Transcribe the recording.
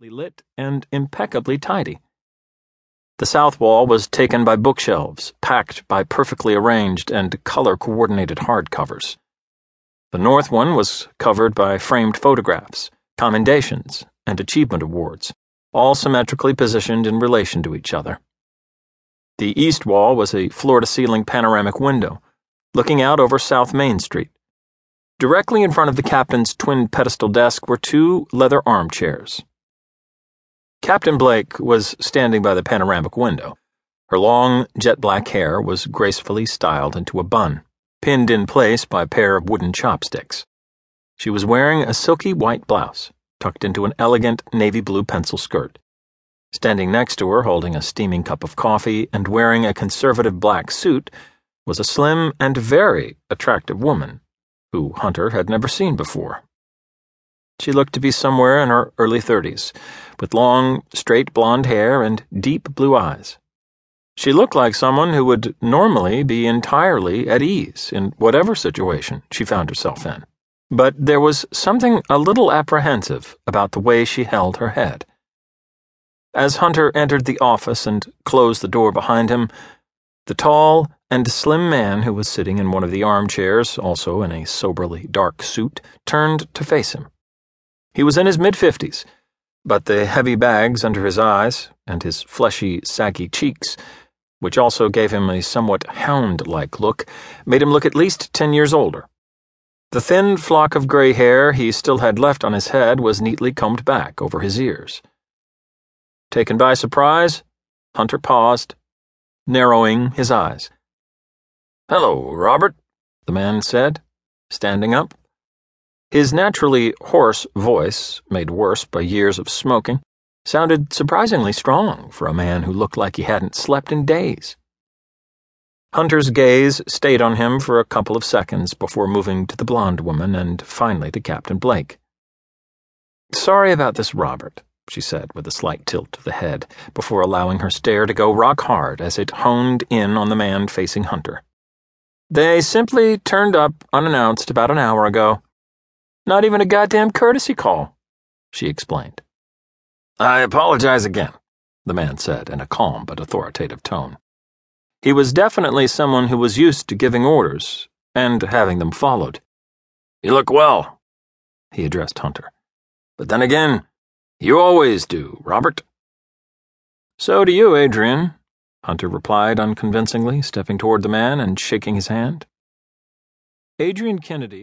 lit and impeccably tidy. The south wall was taken by bookshelves, packed by perfectly arranged and color coordinated hardcovers. The north one was covered by framed photographs, commendations, and achievement awards, all symmetrically positioned in relation to each other. The east wall was a floor to ceiling panoramic window, looking out over South Main Street. Directly in front of the captain's twin pedestal desk were two leather armchairs. Captain Blake was standing by the panoramic window. Her long, jet black hair was gracefully styled into a bun, pinned in place by a pair of wooden chopsticks. She was wearing a silky white blouse, tucked into an elegant navy blue pencil skirt. Standing next to her, holding a steaming cup of coffee and wearing a conservative black suit, was a slim and very attractive woman who Hunter had never seen before. She looked to be somewhere in her early thirties, with long, straight blonde hair and deep blue eyes. She looked like someone who would normally be entirely at ease in whatever situation she found herself in. But there was something a little apprehensive about the way she held her head. As Hunter entered the office and closed the door behind him, the tall and slim man who was sitting in one of the armchairs, also in a soberly dark suit, turned to face him. He was in his mid fifties, but the heavy bags under his eyes and his fleshy, saggy cheeks, which also gave him a somewhat hound like look, made him look at least ten years older. The thin flock of gray hair he still had left on his head was neatly combed back over his ears. Taken by surprise, Hunter paused, narrowing his eyes. Hello, Robert, the man said, standing up. His naturally hoarse voice, made worse by years of smoking, sounded surprisingly strong for a man who looked like he hadn't slept in days. Hunter's gaze stayed on him for a couple of seconds before moving to the blonde woman and finally to Captain Blake. Sorry about this, Robert, she said with a slight tilt of the head, before allowing her stare to go rock hard as it honed in on the man facing Hunter. They simply turned up unannounced about an hour ago. Not even a goddamn courtesy call, she explained. I apologize again, the man said in a calm but authoritative tone. He was definitely someone who was used to giving orders and having them followed. You look well, he addressed Hunter. But then again, you always do, Robert. So do you, Adrian, Hunter replied unconvincingly, stepping toward the man and shaking his hand. Adrian Kennedy